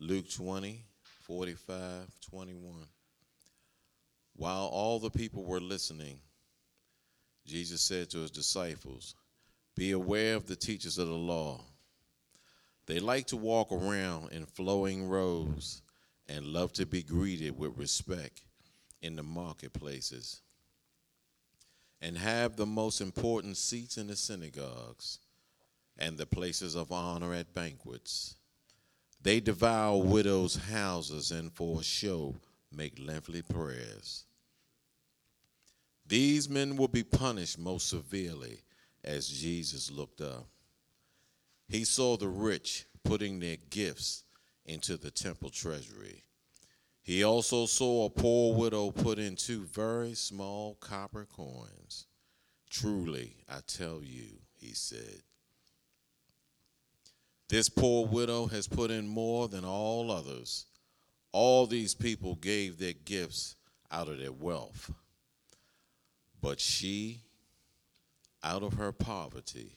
Luke 20, 45, 21. While all the people were listening, Jesus said to his disciples, Be aware of the teachers of the law. They like to walk around in flowing robes and love to be greeted with respect in the marketplaces and have the most important seats in the synagogues and the places of honor at banquets. They devour widows' houses and for show make lengthy prayers. These men will be punished most severely as Jesus looked up. He saw the rich putting their gifts into the temple treasury. He also saw a poor widow put in two very small copper coins. Truly, I tell you, he said, this poor widow has put in more than all others. All these people gave their gifts out of their wealth. But she, out of her poverty,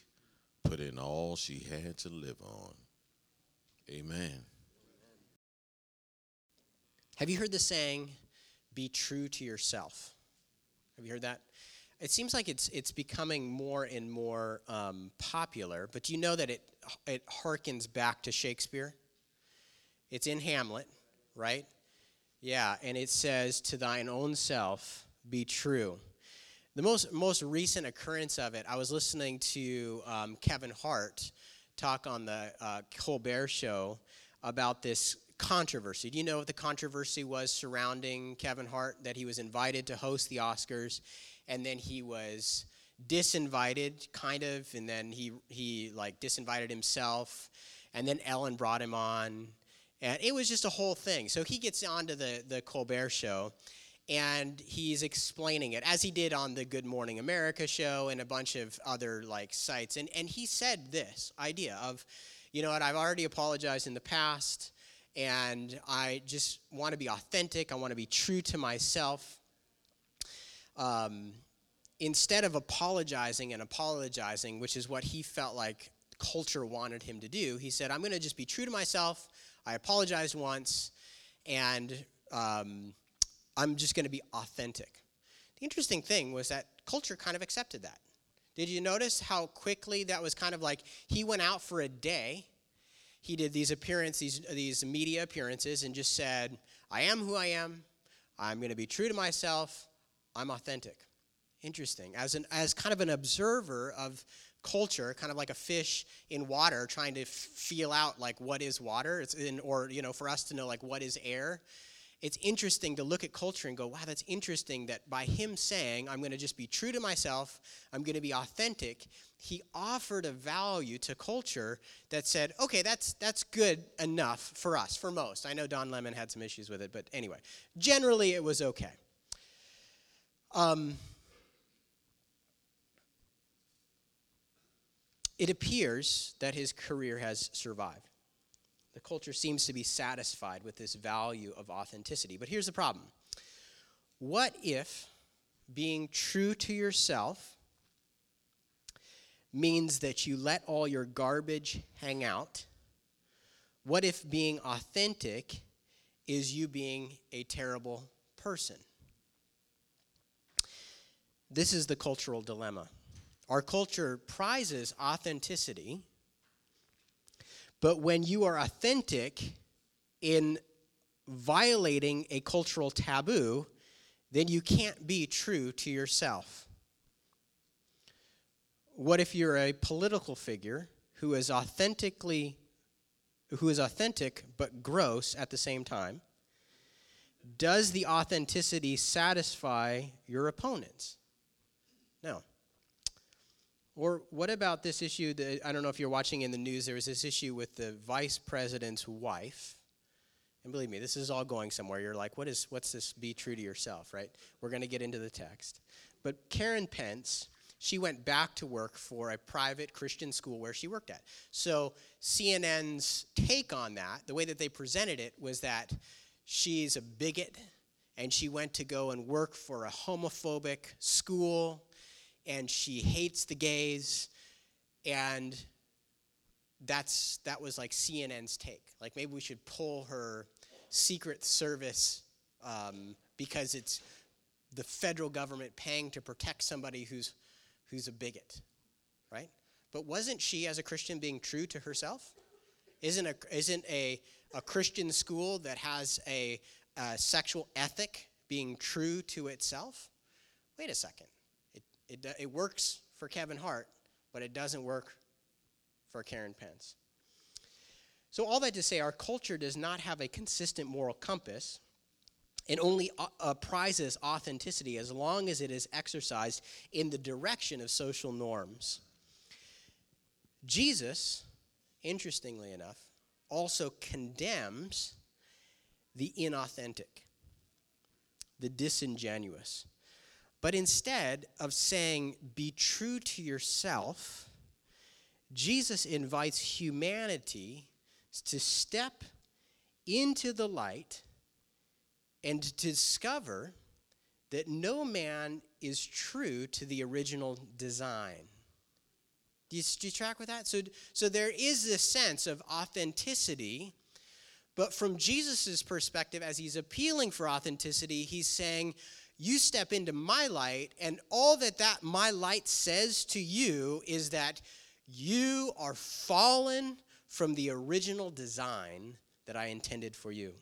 put in all she had to live on. Amen. Have you heard the saying, be true to yourself? Have you heard that? It seems like it's, it's becoming more and more um, popular, but do you know that it, it harkens back to Shakespeare? It's in Hamlet, right? Yeah, and it says, To thine own self be true. The most, most recent occurrence of it, I was listening to um, Kevin Hart talk on the uh, Colbert Show about this controversy. Do you know what the controversy was surrounding Kevin Hart? That he was invited to host the Oscars, and then he was disinvited, kind of, and then he he like disinvited himself, and then Ellen brought him on, and it was just a whole thing. So he gets onto the the Colbert Show. And he's explaining it as he did on the Good Morning America show and a bunch of other like sites. And and he said this idea of, you know what, I've already apologized in the past and I just want to be authentic. I want to be true to myself. Um, instead of apologizing and apologizing, which is what he felt like culture wanted him to do, he said, I'm going to just be true to myself. I apologized once, and um, I'm just going to be authentic. The interesting thing was that culture kind of accepted that. Did you notice how quickly that was kind of like he went out for a day he did these appearances, these, these media appearances, and just said, I am who I am. I'm going to be true to myself. I'm authentic. Interesting. As, an, as kind of an observer of culture, kind of like a fish in water trying to f- feel out like what is water, it's in, or you know, for us to know like what is air it's interesting to look at culture and go, wow, that's interesting that by him saying, I'm going to just be true to myself, I'm going to be authentic, he offered a value to culture that said, okay, that's, that's good enough for us, for most. I know Don Lemon had some issues with it, but anyway, generally it was okay. Um, it appears that his career has survived. The culture seems to be satisfied with this value of authenticity. But here's the problem what if being true to yourself means that you let all your garbage hang out? What if being authentic is you being a terrible person? This is the cultural dilemma. Our culture prizes authenticity but when you are authentic in violating a cultural taboo, then you can't be true to yourself. What if you're a political figure who is authentically who is authentic but gross at the same time? Does the authenticity satisfy your opponents? Or what about this issue that I don't know if you're watching in the news, there was this issue with the vice president's wife. And believe me, this is all going somewhere. You're like, what is what's this be true to yourself, right? We're going to get into the text. But Karen Pence, she went back to work for a private Christian school where she worked at. So CNN's take on that, the way that they presented it was that she's a bigot and she went to go and work for a homophobic school and she hates the gays. And that's that was like CNN's take. Like maybe we should pull her Secret Service um, because it's the federal government paying to protect somebody who's who's a bigot, right? But wasn't she, as a Christian, being true to herself? Isn't a isn't a a Christian school that has a, a sexual ethic being true to itself? Wait a second. It, it, works for Kevin Hart, but it doesn't work for Karen Pence. So, all that to say, our culture does not have a consistent moral compass and only uh, uh, prizes authenticity as long as it is exercised in the direction of social norms. Jesus, interestingly enough, also condemns the inauthentic, the disingenuous. But instead of saying, be true to yourself, Jesus invites humanity to step into the light and to discover that no man is true to the original design. Do you, do you track with that? So, so there is this sense of authenticity, but from Jesus' perspective, as he's appealing for authenticity, he's saying, You step into my light, and all that, that my light says to you is that you are fallen from the original design that I intended for you.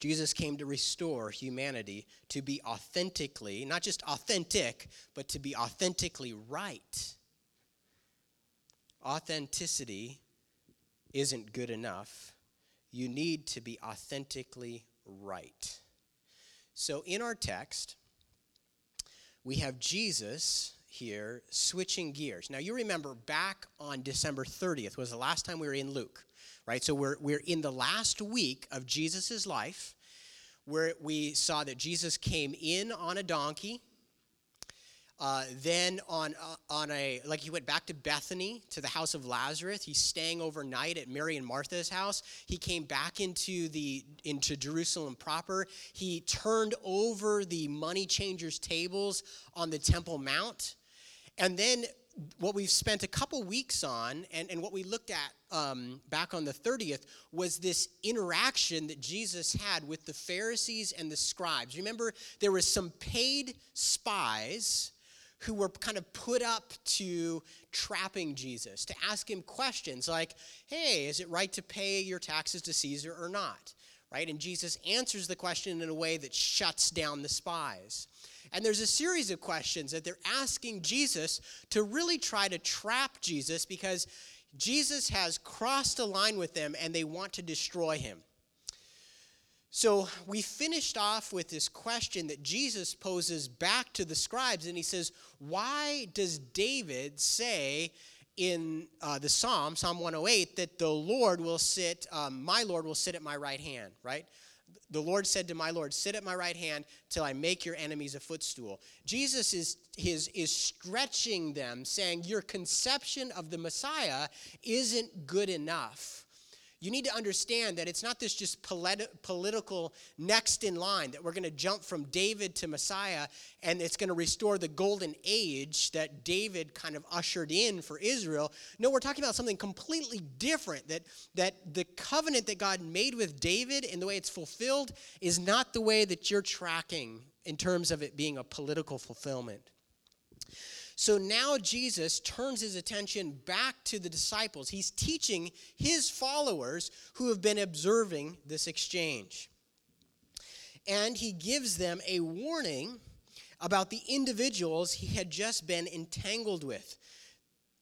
Jesus came to restore humanity to be authentically, not just authentic, but to be authentically right authenticity isn't good enough. You need to be authentically right. So in our text, we have Jesus here switching gears. Now you remember back on December 30th was the last time we were in Luke, right? So we're we're in the last week of Jesus' life where we saw that Jesus came in on a donkey uh, then on uh, on a like he went back to Bethany to the house of Lazarus. He's staying overnight at Mary and Martha's house. He came back into the into Jerusalem proper. He turned over the money changers' tables on the Temple Mount, and then what we've spent a couple weeks on and, and what we looked at um, back on the 30th was this interaction that jesus had with the pharisees and the scribes remember there was some paid spies who were kind of put up to trapping Jesus, to ask him questions like, hey, is it right to pay your taxes to Caesar or not? Right? And Jesus answers the question in a way that shuts down the spies. And there's a series of questions that they're asking Jesus to really try to trap Jesus because Jesus has crossed a line with them and they want to destroy him. So we finished off with this question that Jesus poses back to the scribes, and he says, Why does David say in uh, the Psalm, Psalm 108, that the Lord will sit, um, my Lord will sit at my right hand, right? The Lord said to my Lord, Sit at my right hand till I make your enemies a footstool. Jesus is, is, is stretching them, saying, Your conception of the Messiah isn't good enough you need to understand that it's not this just politi- political next in line, that we're going to jump from David to Messiah and it's going to restore the golden age that David kind of ushered in for Israel. No, we're talking about something completely different, that, that the covenant that God made with David and the way it's fulfilled is not the way that you're tracking in terms of it being a political fulfillment. So now Jesus turns his attention back to the disciples. He's teaching his followers who have been observing this exchange. And he gives them a warning about the individuals he had just been entangled with.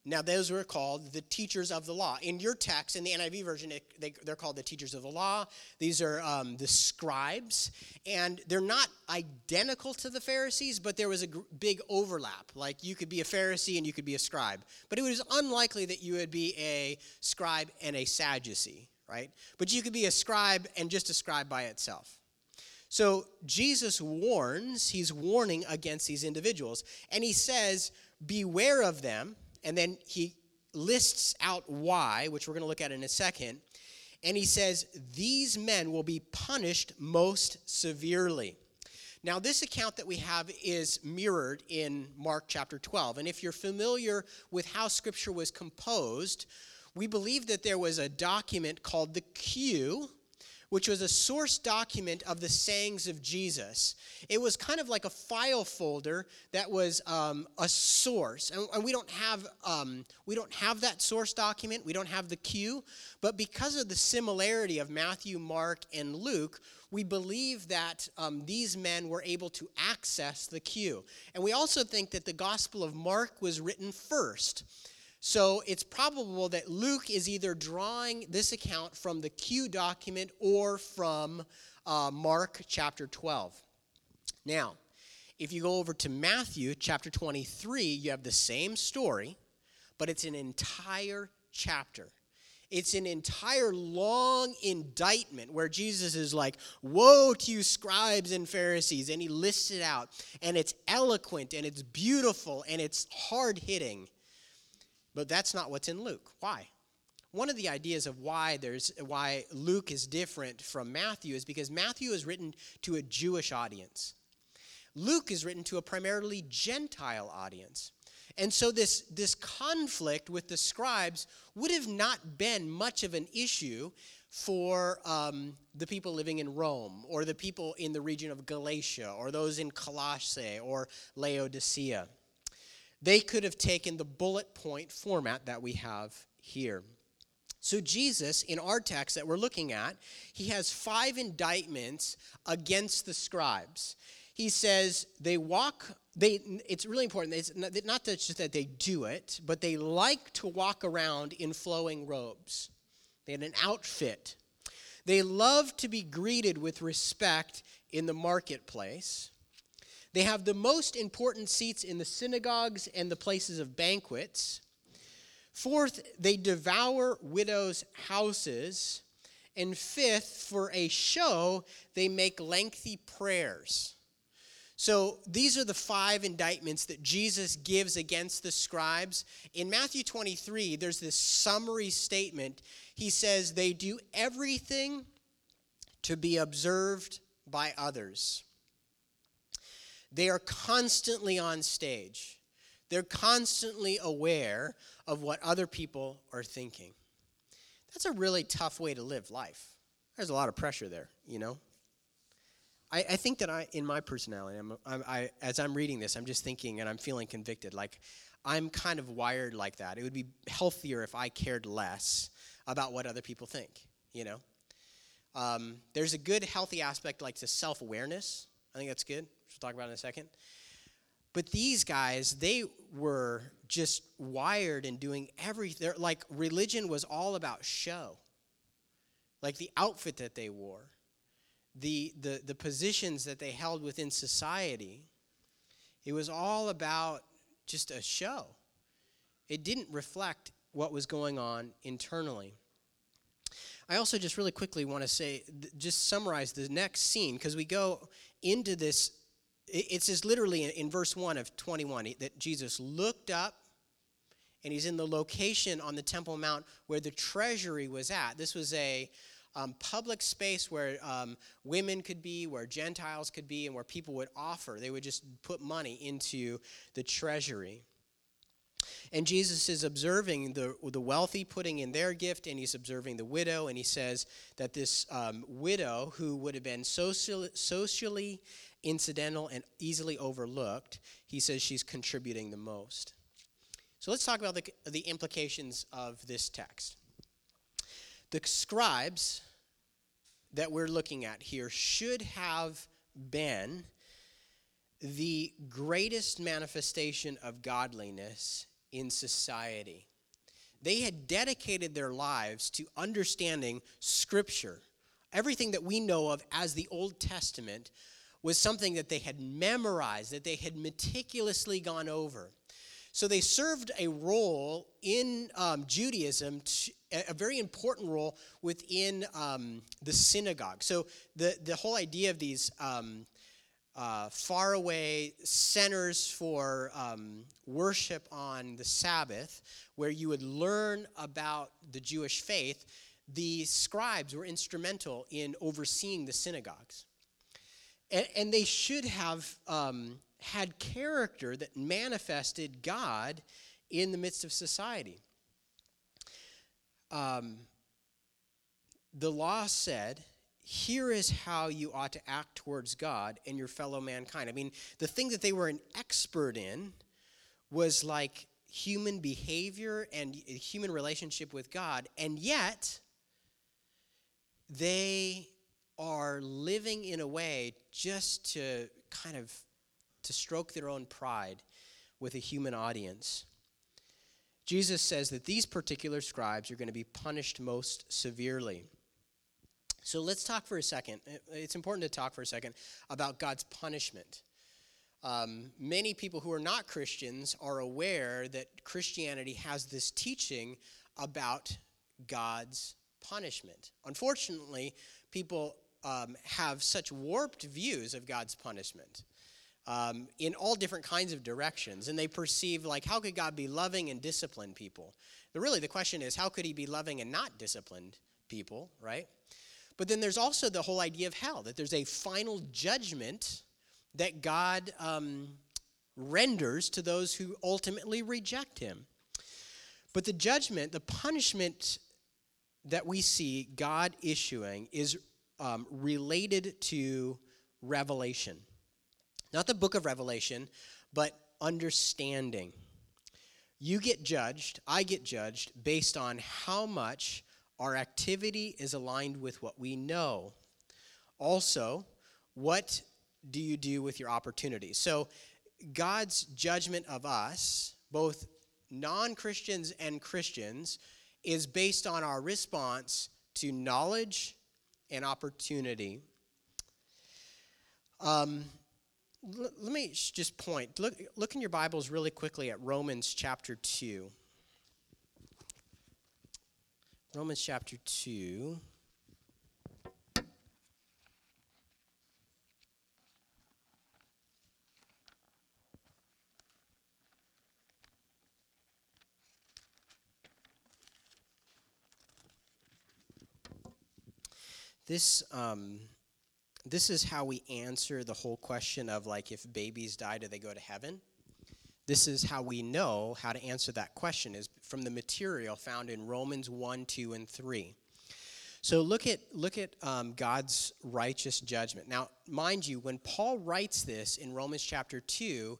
Now, those were called the teachers of the law. In your text, in the NIV version, they, are called the teachers of the law. These are um, the scribes. And they're not identical to the Pharisees, but there was a big overlap. Like you could be a Pharisee and you could be a scribe. But it was unlikely that you would be a scribe and a Sadducee, right? But you could be a scribe and just a scribe by itself. So Jesus warns, he's warning against these individuals. And he says, Beware of them and then he lists out why, which we're going to look at in a second. And he says, These men will be punished most severely. Now, this account that we have is mirrored in Mark chapter 12. And if you're familiar with how scripture was composed, we believe that there was a document called the Q, which was a source document of the sayings of Jesus. It was kind of like a file folder that was um, a source, and, and, we don't have um, we don't have that source document. We don't have the Q, but because of the similarity of Matthew, Mark, and Luke, we believe that um, these men were able to access the Q, and we also think that the Gospel of Mark was written first. So it's probable that Luke is either drawing this account from the Q document or from uh, Mark chapter 12. Now, if you go over to Matthew chapter 23, you have the same story, but it's an entire chapter. It's an entire long indictment where Jesus is like, Woe to you, scribes and Pharisees. And he lists it out. And it's eloquent and it's beautiful and it's hard hitting. But that's not what's in Luke. Why? One of the ideas of why there's why Luke is different from Matthew is because Matthew is written to a Jewish audience. Luke is written to a primarily Gentile audience. And so this, this conflict with the scribes would have not been much of an issue for um, the people living in Rome or the people in the region of Galatia or those in Colossae or Laodicea they could have taken the bullet point format that we have here. So, Jesus, in our text that we're looking at, he has five indictments against the scribes. He says they walk, they, it's really important. It's not just that they do it, but they like to walk around in flowing robes. They had an outfit. They love to be greeted with respect in the marketplace. They have the most important seats in the synagogues and the places of banquets. Fourth, they devour widows' houses. And fifth, for a show, they make lengthy prayers. So these are the five indictments that Jesus gives against the scribes. In Matthew 23, there's this summary statement. He says, They do everything to be observed by others. They are constantly on stage. They're constantly aware of what other people are thinking. That's a really tough way to live life. There's a lot of pressure there, you know? I, I think that I, in my personality, I'm, I'm, I, as I'm reading this, I'm just thinking and I'm feeling convicted. Like, I'm kind of wired like that. It would be healthier if I cared less about what other people think, you know? Um, there's a good, healthy aspect like to self awareness. I think that's good talk about in a second. But these guys, they were just wired and doing everything. Like religion was all about show. Like the outfit that they wore, the, the, the positions that they held within society. It was all about just a show. It didn't reflect what was going on internally. I also just really quickly want to say, just summarize the next scene, because we go into this it says literally in verse 1 of 21 that Jesus looked up and he's in the location on the Temple Mount where the treasury was at. This was a um, public space where um, women could be, where Gentiles could be, and where people would offer. They would just put money into the treasury. And Jesus is observing the, the wealthy putting in their gift, and he's observing the widow, and he says that this um, widow, who would have been social, socially incidental and easily overlooked, he says she's contributing the most. So let's talk about the, the implications of this text. The scribes that we're looking at here should have been the greatest manifestation of godliness in society. They had dedicated their lives to understanding Scripture, everything that we know of as the Old Testament, was something that they had memorized, that they had meticulously gone over. So they served a role in um, Judaism, a very important role within um, the synagogue. So the, the whole idea of these um, uh, faraway centers for um, worship on the Sabbath, where you would learn about the Jewish faith, the scribes were instrumental in overseeing the synagogues. And, and they should have um, had character that manifested God in the midst of society. um, the law said, here is how you ought to act towards God and your fellow mankind. I mean, the thing that they were an expert in was like human behavior and human relationship with God, and yet they are living in a way just to kind of to stroke their own pride with a human audience. Jesus says that these particular scribes are going to be punished most severely. So let's talk for a second. It's important to talk for a second about God's punishment. Um, many people who are not Christians are aware that Christianity has this teaching about God's punishment. Unfortunately, people um, have such warped views of God's punishment um, in all different kinds of directions, and they perceive like, how could God be loving and discipline people? But really, the question is, how could He be loving and not disciplined people, right? But then there's also the whole idea of hell, that there's a final judgment that God um, renders to those who ultimately reject him. But the judgment, the punishment that we see God issuing is um, related to revelation. Not the book of Revelation, but understanding. You get judged, I get judged based on how much our activity is aligned with what we know. Also, what do you do with your opportunities? So, God's judgment of us, both non Christians and Christians, is based on our response to knowledge and opportunity. Um, l- let me just point. Look, look in your Bibles really quickly at Romans chapter 2. Romans chapter 2. This, um, this is how we answer the whole question of like if babies die, do they go to heaven? This is how we know how to answer that question is from the material found in Romans 1, 2, and 3. So look at look at um, God's righteous judgment. Now, mind you, when Paul writes this in Romans chapter two,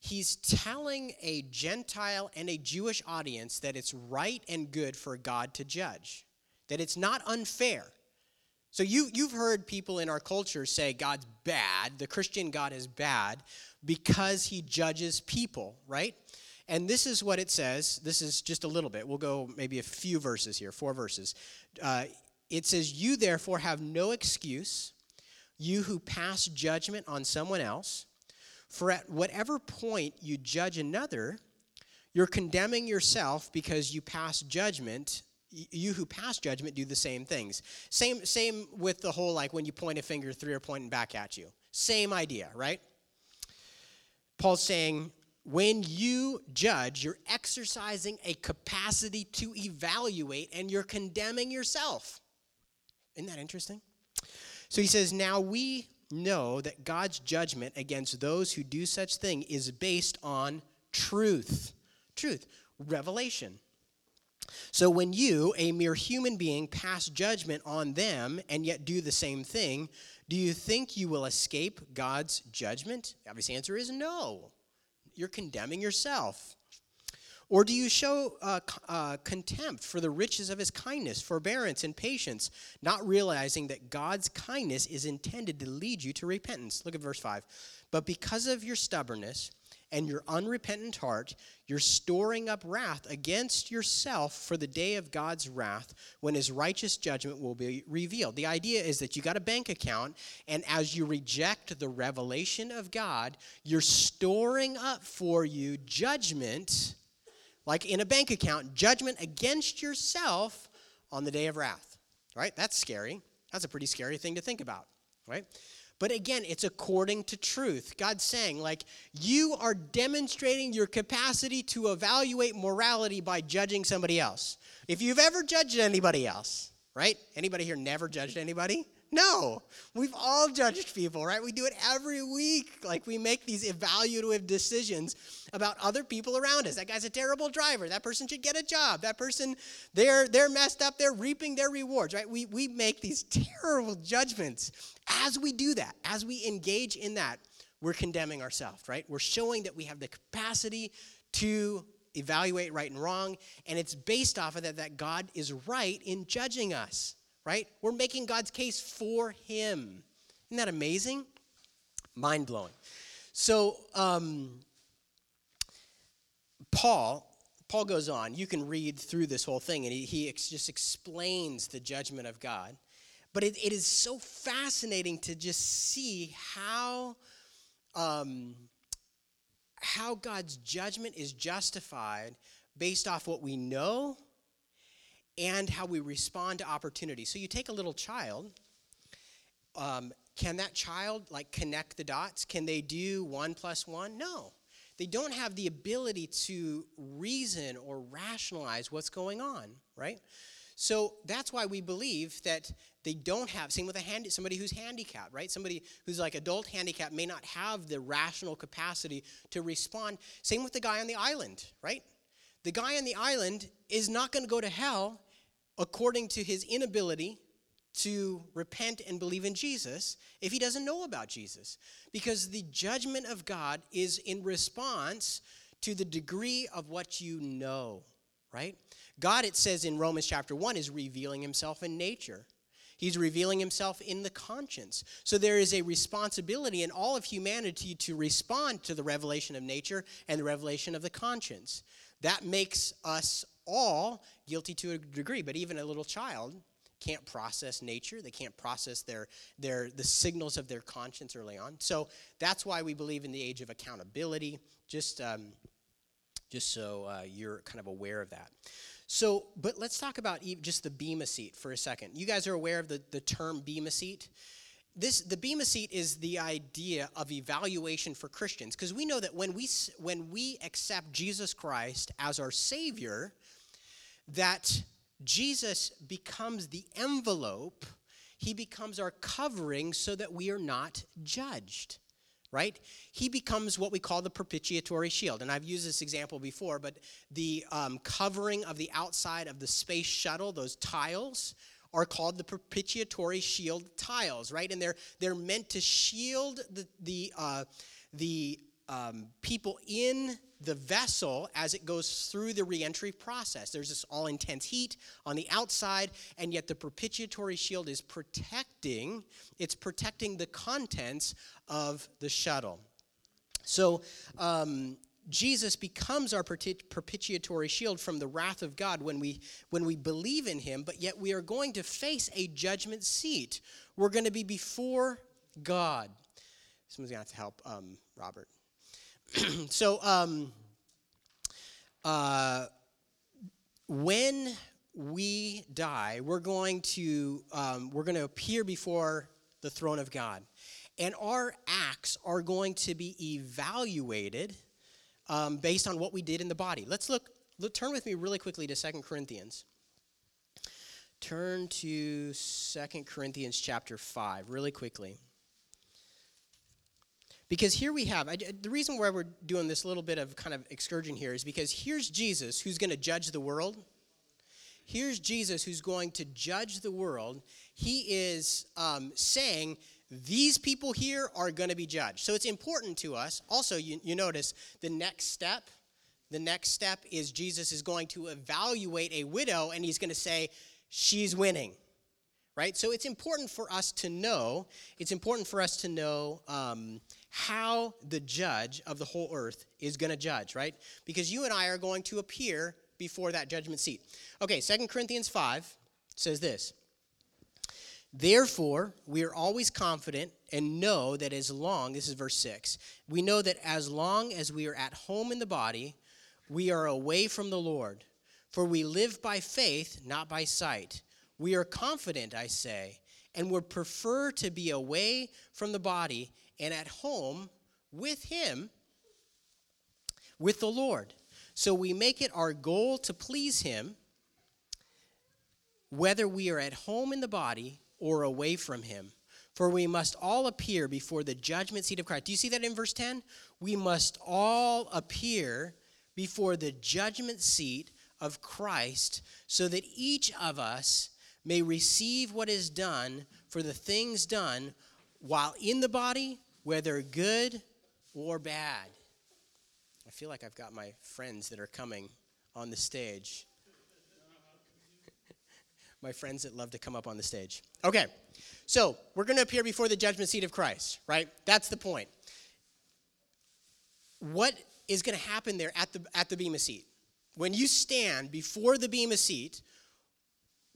he's telling a Gentile and a Jewish audience that it's right and good for God to judge, that it's not unfair. So you you've heard people in our culture say God's bad, the Christian God is bad because he judges people, right? And this is what it says. This is just a little bit. We'll go maybe a few verses here, four verses. Uh, it says, You therefore have no excuse, you who pass judgment on someone else. For at whatever point you judge another, you're condemning yourself because you pass judgment. You who pass judgment do the same things. Same, same with the whole like when you point a finger, three are pointing back at you. Same idea, right? Paul's saying, when you judge, you're exercising a capacity to evaluate and you're condemning yourself. Isn't that interesting? So he says, Now we know that God's judgment against those who do such thing is based on truth. Truth, revelation. So when you, a mere human being, pass judgment on them and yet do the same thing, do you think you will escape God's judgment? The obvious answer is no. You're condemning yourself. Or do you show uh, uh, contempt for the riches of his kindness, forbearance, and patience, not realizing that God's kindness is intended to lead you to repentance? Look at verse 5. But because of your stubbornness, and your unrepentant heart, you're storing up wrath against yourself for the day of God's wrath when his righteous judgment will be revealed. The idea is that you got a bank account, and as you reject the revelation of God, you're storing up for you judgment, like in a bank account, judgment against yourself on the day of wrath. Right? That's scary. That's a pretty scary thing to think about, right? But again, it's according to truth. God's saying, like, you are demonstrating your capacity to evaluate morality by judging somebody else. If you've ever judged anybody else, right? Anybody here never judged anybody? No, we've all judged people, right? We do it every week. Like we make these evaluative decisions about other people around us. That guy's a terrible driver. That person should get a job. That person, they're they're messed up. They're reaping their rewards, right? We we make these terrible judgments. As we do that, as we engage in that, we're condemning ourselves, right? We're showing that we have the capacity to evaluate right and wrong, and it's based off of that that God is right in judging us right? We're making God's case for him. Isn't that amazing? Mind blowing. So, um, Paul, Paul goes on. You can read through this whole thing, and he, he ex- just explains the judgment of God. But it, it is so fascinating to just see how, um, how God's judgment is justified based off what we know and how we respond to opportunity. So you take a little child. Um, can that child like connect the dots? Can they do one plus one? No. They don't have the ability to reason or rationalize what's going on, right? So that's why we believe that they don't have, same with a hand, somebody who's handicapped, right? Somebody who's like adult handicapped may not have the rational capacity to respond. Same with the guy on the island, right? The guy on the island is not going to go to hell according to his inability to repent and believe in Jesus if he doesn't know about Jesus. Because the judgment of God is in response to the degree of what you know, right? God, it says in Romans chapter 1, is revealing himself in nature. He's revealing himself in the conscience. So there is a responsibility in all of humanity to respond to the revelation of nature and the revelation of the conscience. That makes us all guilty to a degree, but even a little child can't process nature. They can't process their their the signals of their conscience early on. So that's why we believe in the age of accountability. Just um, just so uh, you're kind of aware of that. So but let's talk about just the bema seat for a second. You guys are aware of the, the term bema seat? This the bema seat is the idea of evaluation for christians because we know that when we when we accept jesus christ as our savior that Jesus becomes the envelope, he becomes our covering so that we are not judged, right? He becomes what we call the propitiatory shield. And I've used this example before, but the um, covering of the outside of the space shuttle, those tiles, are called the propitiatory shield tiles, right? And they're, they're meant to shield the, the, uh, the um, people in the vessel as it goes through the reentry process. There's this all intense heat on the outside, and yet the propitiatory shield is protecting, it's protecting the contents of the shuttle. So, um, Jesus becomes our propitiatory shield from the wrath of God when we when we believe in him, but yet we are going to face a judgment seat. We're going to be before God. Someone's going to have to help um, Robert. so, um, uh, when we die, we're going to um, we're going to appear before the throne of God, and our acts are going to be evaluated um, based on what we did in the body. Let's look. Look, turn with me really quickly to Second Corinthians. Turn to Second Corinthians chapter 5 really quickly. Because here we have, I, the reason why we're doing this little bit of kind of excursion here is because here's Jesus who's going to judge the world. Here's Jesus who's going to judge the world. He is um, saying, these people here are going to be judged. So it's important to us. Also, you, you notice the next step. The next step is Jesus is going to evaluate a widow and he's going to say, she's winning right? So it's important for us to know, it's important for us to know um, how the judge of the whole earth is going to judge, right? Because you and I are going to appear before that judgment seat. Okay, Second Corinthians 5 says this. Therefore, we are always confident and know that as long, this is verse 6, we know that as long as we are at home in the body, we are away from the Lord. For we live by faith, not by sight. We are confident, I say, and would prefer to be away from the body and at home with Him, with the Lord. So we make it our goal to please Him. whether we are at home in the body or away from him. For we must all appear before the judgment seat of Christ. Do you see that in verse 10? We must all appear before the judgment seat of Christ so that each of us may receive what is done for the things done while in the body, whether good or bad. I feel like I've got my friends that are coming on the stage. my friends that love to come up on the stage. Okay, so we're going to appear before the judgment seat of Christ, right? That's the point. What is going to happen there at the, at the Bema seat? When you stand before the Bema seat,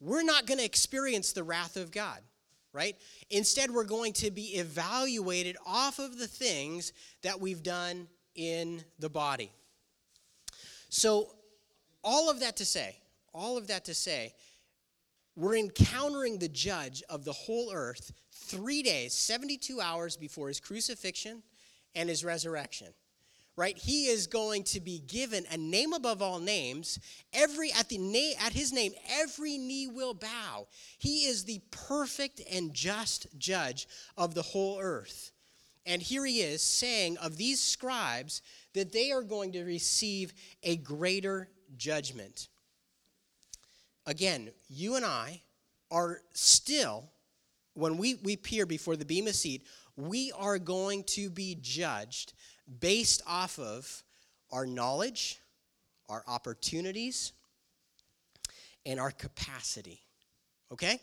we're not going to experience the wrath of God, right? Instead, we're going to be evaluated off of the things that we've done in the body. So, all of that to say, all of that to say, we're encountering the judge of the whole earth three days, 72 hours before his crucifixion and his resurrection right? He is going to be given a name above all names. Every at the name at his name every knee will bow. He is the perfect and just judge of the whole earth. And here he is saying of these scribes that they are going to receive a greater judgment. Again you and i are still when we, we appear before the bema seat we are going to be judged based off of our knowledge, our opportunities, and our capacity. Okay?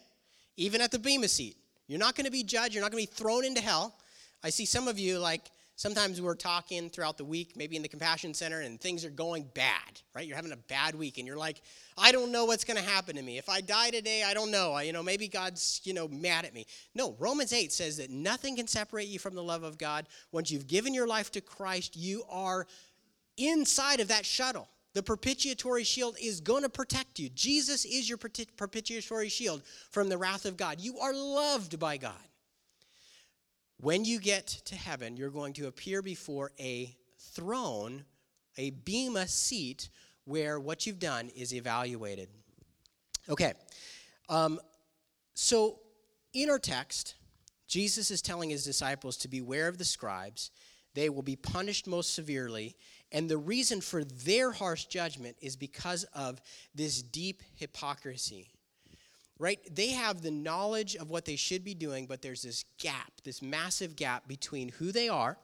Even at the Bema seat. You're not going to be judged. You're not going to be thrown into hell. I see some of you, like, sometimes we're talking throughout the week, maybe in the Compassion Center, and things are going bad, right? You're having a bad week, and you're like, I don't know what's going to happen to me. If I die today, I don't know. I, you know, maybe God's, you know, mad at me. No, Romans 8 says that nothing can separate you from the love of God. Once you've given your life to Christ, you are inside of that shuttle. The propitiatory shield is going to protect you. Jesus is your propitiatory shield from the wrath of God. You are loved by God. When you get to heaven, you're going to appear before a throne, a bema seat, where what you've done is evaluated. Okay, um, so in our text, Jesus is telling his disciples to beware of the scribes. They will be punished most severely. And the reason for their harsh judgment is because of this deep hypocrisy right? They have the knowledge of what they should be doing, but there's this gap, this massive gap between who they are,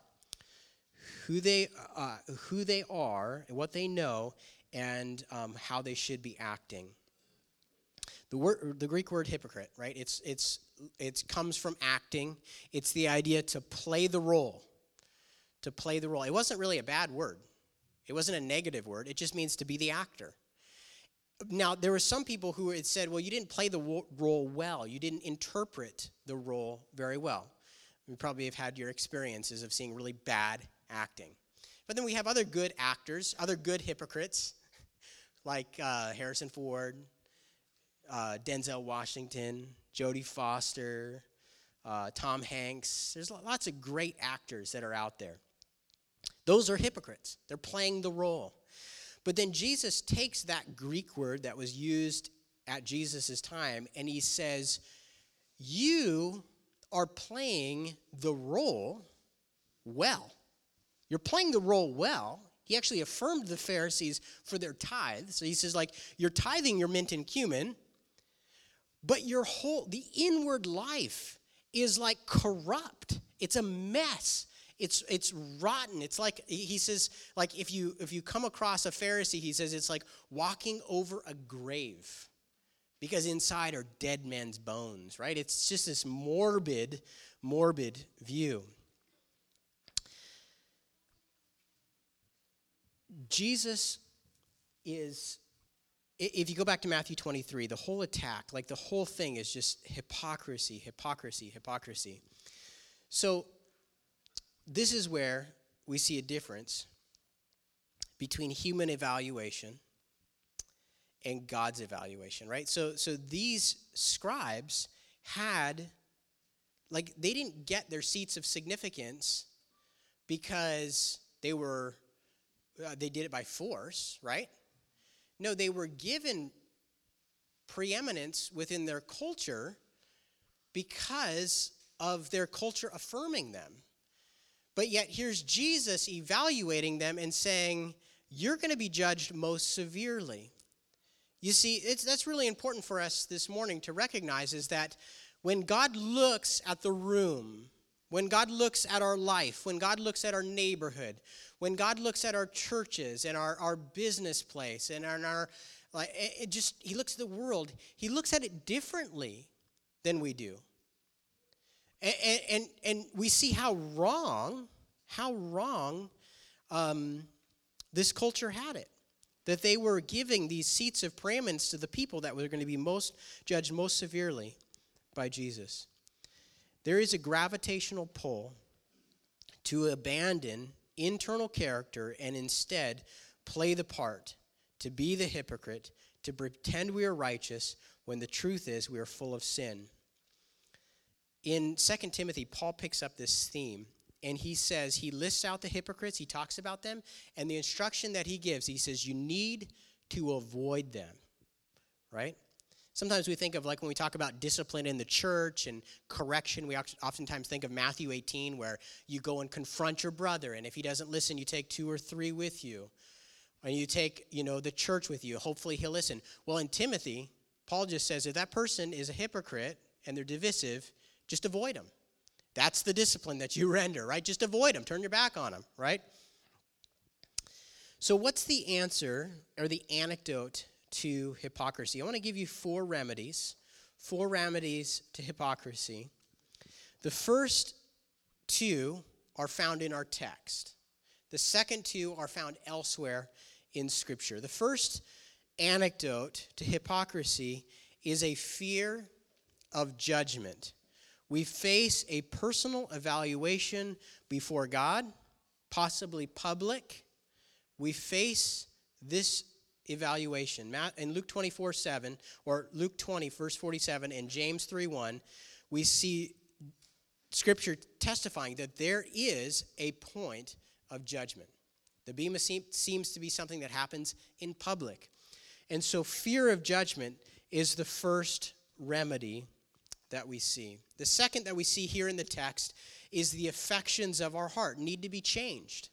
who they, uh, who they are, what they know, and um, how they should be acting. The word, the Greek word hypocrite, right? It's it's it comes from acting. It's the idea to play the role, to play the role. It wasn't really a bad word. It wasn't a negative word. It just means to be the actor now there were some people who had said well you didn't play the role well. You didn't interpret the role very well. You probably have had your experiences of seeing really bad acting. But then we have other good actors other good hypocrites like uh, harrison ford uh, denzel washington jodie foster uh, tom hanks. There's lots of great actors that are out there. Those are hypocrites. They're playing the role but then Jesus takes that Greek word that was used at Jesus' time and he says, You are playing the role well. You're playing the role well. He actually affirmed the Pharisees for their tithe. So he says, like, you're tithing your mint and cumin, but your whole, the inward life is like corrupt. It's a mess it's it's rotten. It's like he says like if you if you come across a pharisee he says it's like walking over a grave because inside are dead men's bones right? It's just this morbid morbid view. Jesus is if you go back to Matthew 23, the whole attack, like the whole thing is just hypocrisy, hypocrisy, hypocrisy. So this is where we see a difference between human evaluation and God's evaluation, right? So so these scribes had like they didn't get their seats of significance because they were uh, they did it by force, right? No, they were given preeminence within their culture because of their culture affirming them. But yet, here's Jesus evaluating them and saying, You're going to be judged most severely. You see, that's really important for us this morning to recognize is that when God looks at the room, when God looks at our life, when God looks at our neighborhood, when God looks at our churches and our, our business place and our, our like it just he looks at the world, he looks at it differently than we do. And, and, and we see how wrong, how wrong um, this culture had it. That they were giving these seats of preeminence to the people that were going to be most judged most severely by Jesus. There is a gravitational pull to abandon internal character and instead play the part, to be the hypocrite, to pretend we are righteous when the truth is we are full of sin in 2 Timothy, Paul picks up this theme and he says, he lists out the hypocrites, he talks about them, and the instruction that he gives, he says, you need to avoid them, right? Sometimes we think of, like, when we talk about discipline in the church and correction, we oftentimes think of Matthew 18, where you go and confront your brother, and if he doesn't listen, you take two or three with you. And you take, you know, the church with you. Hopefully he'll listen. Well, in Timothy, Paul just says if that person is a hypocrite and they're divisive, just avoid them. That's the discipline that you render, right? Just avoid them. Turn your back on them, right? So, what's the answer or the antidote to hypocrisy? I want to give you four remedies, four remedies to hypocrisy. The first two are found in our text, the second two are found elsewhere in Scripture. The first anecdote to hypocrisy is a fear of judgment. We face a personal evaluation before God, possibly public. We face this evaluation. In Luke 24 7, or Luke 20, verse 47, and James 3 1, we see Scripture testifying that there is a point of judgment. The Bema seems to be something that happens in public. And so, fear of judgment is the first remedy that we see. The second that we see here in the text is the affections of our heart need to be changed.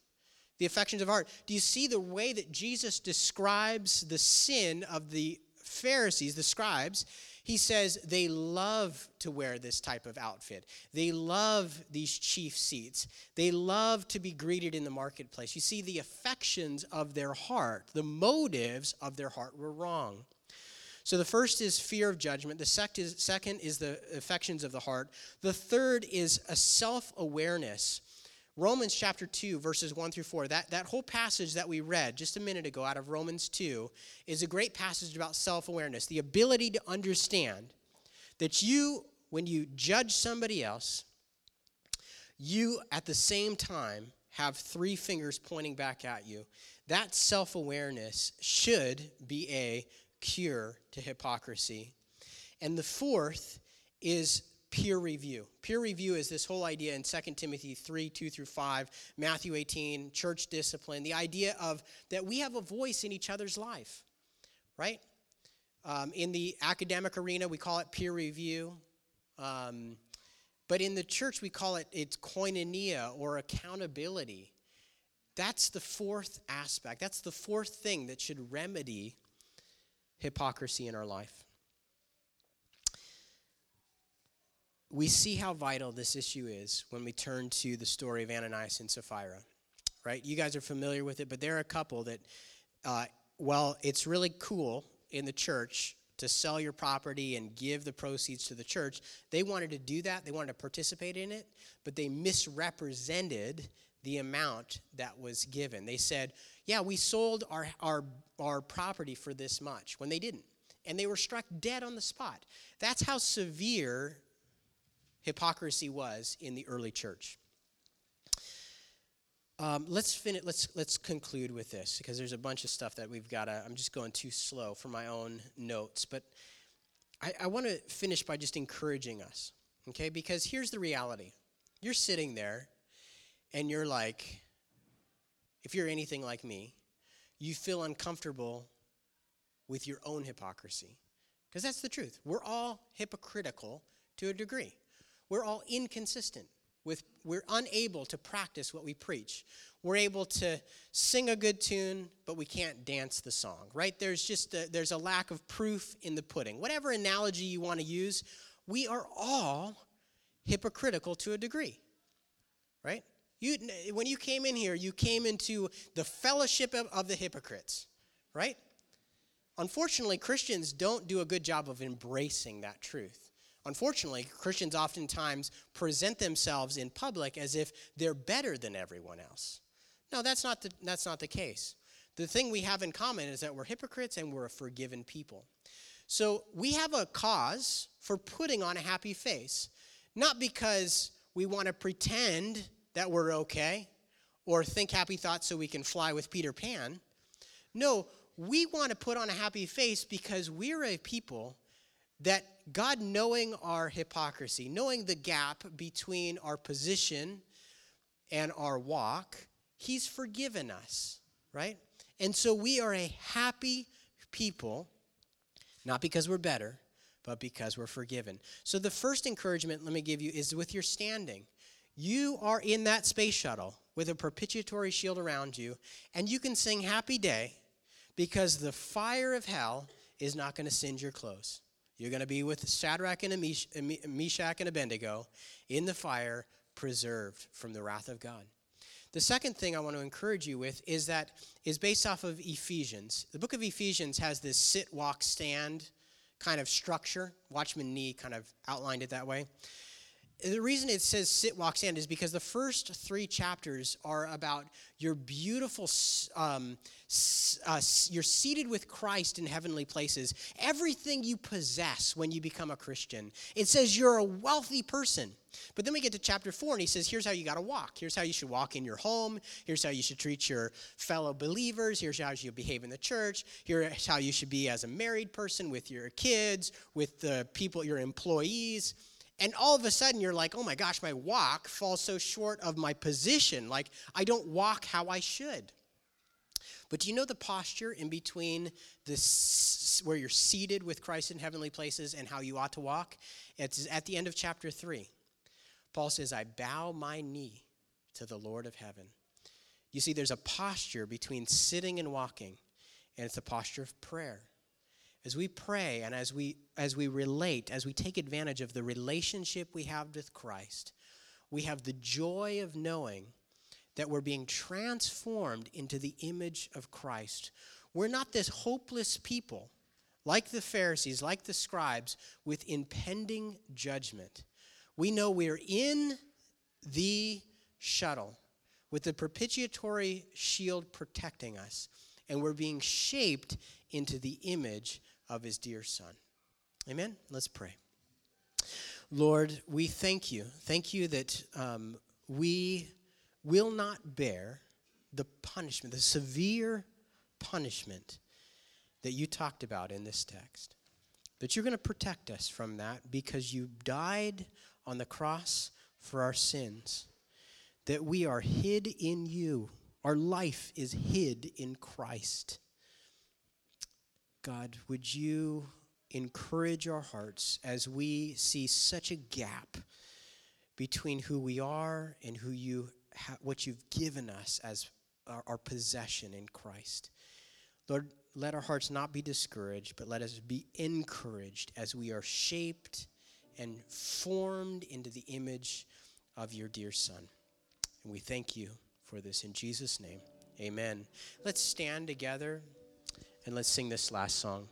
The affections of heart. Do you see the way that Jesus describes the sin of the Pharisees, the scribes? He says they love to wear this type of outfit. They love these chief seats. They love to be greeted in the marketplace. You see, the affections of their heart, the motives of their heart were wrong. So the first is fear of judgment. The second is the affections of the heart. The third is a self awareness. Romans chapter 2, verses 1 through 4, that, that whole passage that we read just a minute ago out of Romans 2 is a great passage about self awareness, the ability to understand that you, when you judge somebody else, you at the same time have three fingers pointing back at you. That self awareness should be a cure to hypocrisy. And the fourth is peer review. Peer review is this whole idea in 2 Timothy 3 2 through 5, Matthew 18, church discipline, the idea of that we have a voice in each other's life, right? Um, in the academic arena, we call it peer review. Um, but in the church, we call it it's koinonia or accountability. That's the fourth aspect. That's the fourth thing that should remedy hypocrisy in our life. We see how vital this issue is when we turn to the story of Ananias and Sapphira, right? You guys are familiar with it, but there are a couple that, uh, well, it's really cool in the church to sell your property and give the proceeds to the church. They wanted to do that, they wanted to participate in it, but they misrepresented the amount that was given. They said, Yeah, we sold our, our, our property for this much, when they didn't. And they were struck dead on the spot. That's how severe hypocrisy was in the early church. Um, let's finish. Let's let's conclude with this because there's a bunch of stuff that we've got to. I'm just going too slow for my own notes, but I, I want to finish by just encouraging us, okay? Because here's the reality: you're sitting there and you're like, if you're anything like me, you feel uncomfortable with your own hypocrisy Because that's the truth. We're all hypocritical to a degree. We're all inconsistent with we're unable to practice what we preach. We're able to sing a good tune, but we can't dance the song, right? There's just a, there's a lack of proof in the pudding. Whatever analogy you want to use, we are all hypocritical to a degree, right? You, when you came in here, you came into the fellowship of, the hypocrites, right? Unfortunately, Christians don't do a good job of embracing that truth. Unfortunately, Christians oftentimes present themselves in public as if they're better than everyone else. No, that's not the, that's not the case. The thing we have in common is that we're hypocrites and we're a forgiven people. So we have a cause for putting on a happy face, not because we want to pretend that we're okay or think happy thoughts so we can fly with Peter Pan. No, we want to put on a happy face because we're a people that God, knowing our hypocrisy, knowing the gap between our position and our walk, He's forgiven us, right? And so we are a happy people, not because we're better, but because we're forgiven. So the first encouragement, let me give you, is with your standing. You are in that space shuttle with a propitiatory shield around you, and you can sing Happy Day because the fire of hell is not going to singe your clothes. You're going to be with Shadrach and Meshach and Abednego in the fire, preserved from the wrath of God. The second thing I want to encourage you with is that is based off of Ephesians. The book of Ephesians has this sit, walk, stand kind of structure. Watchman Nee kind of outlined it that way. The reason it says sit, walk, stand is because the first three chapters are about your beautiful, um, uh, you're seated with Christ in heavenly places. Everything you possess when you become a Christian. It says you're a wealthy person. But then we get to chapter four, and he says, Here's how you got to walk. Here's how you should walk in your home. Here's how you should treat your fellow believers. Here's how you behave in the church. Here's how you should be as a married person with your kids, with the people, your employees. And all of a sudden, you're like, oh my gosh, my walk falls so short of my position. Like, I don't walk how I should. But do you know the posture in between this, where you're seated with Christ in heavenly places and how you ought to walk? It's at the end of chapter 3. Paul says, I bow my knee to the Lord of heaven. You see, there's a posture between sitting and walking, and it's a posture of prayer as we pray and as we as we relate as we take advantage of the relationship we have with Christ we have the joy of knowing that we're being transformed into the image of Christ. We're not this hopeless people like the Pharisees like the scribes with impending judgment. We know we're in the shuttle with the propitiatory shield protecting us and we're being shaped into the image of his dear son. Amen? Let's pray. Lord, we thank you. Thank you that um, we will not bear the punishment, the severe punishment that you talked about in this text. That you're going to protect us from that because you died on the cross for our sins. That we are hid in you. Our life is hid in Christ. God, would you encourage our hearts as we see such a gap between who we are and who you ha- what you've given us as our, our possession in Christ. Lord, let our hearts not be discouraged, but let us be encouraged as we are shaped and formed into the image of your dear Son. And we thank you for this in Jesus' name. Amen. Let's stand together. And let's sing this last song.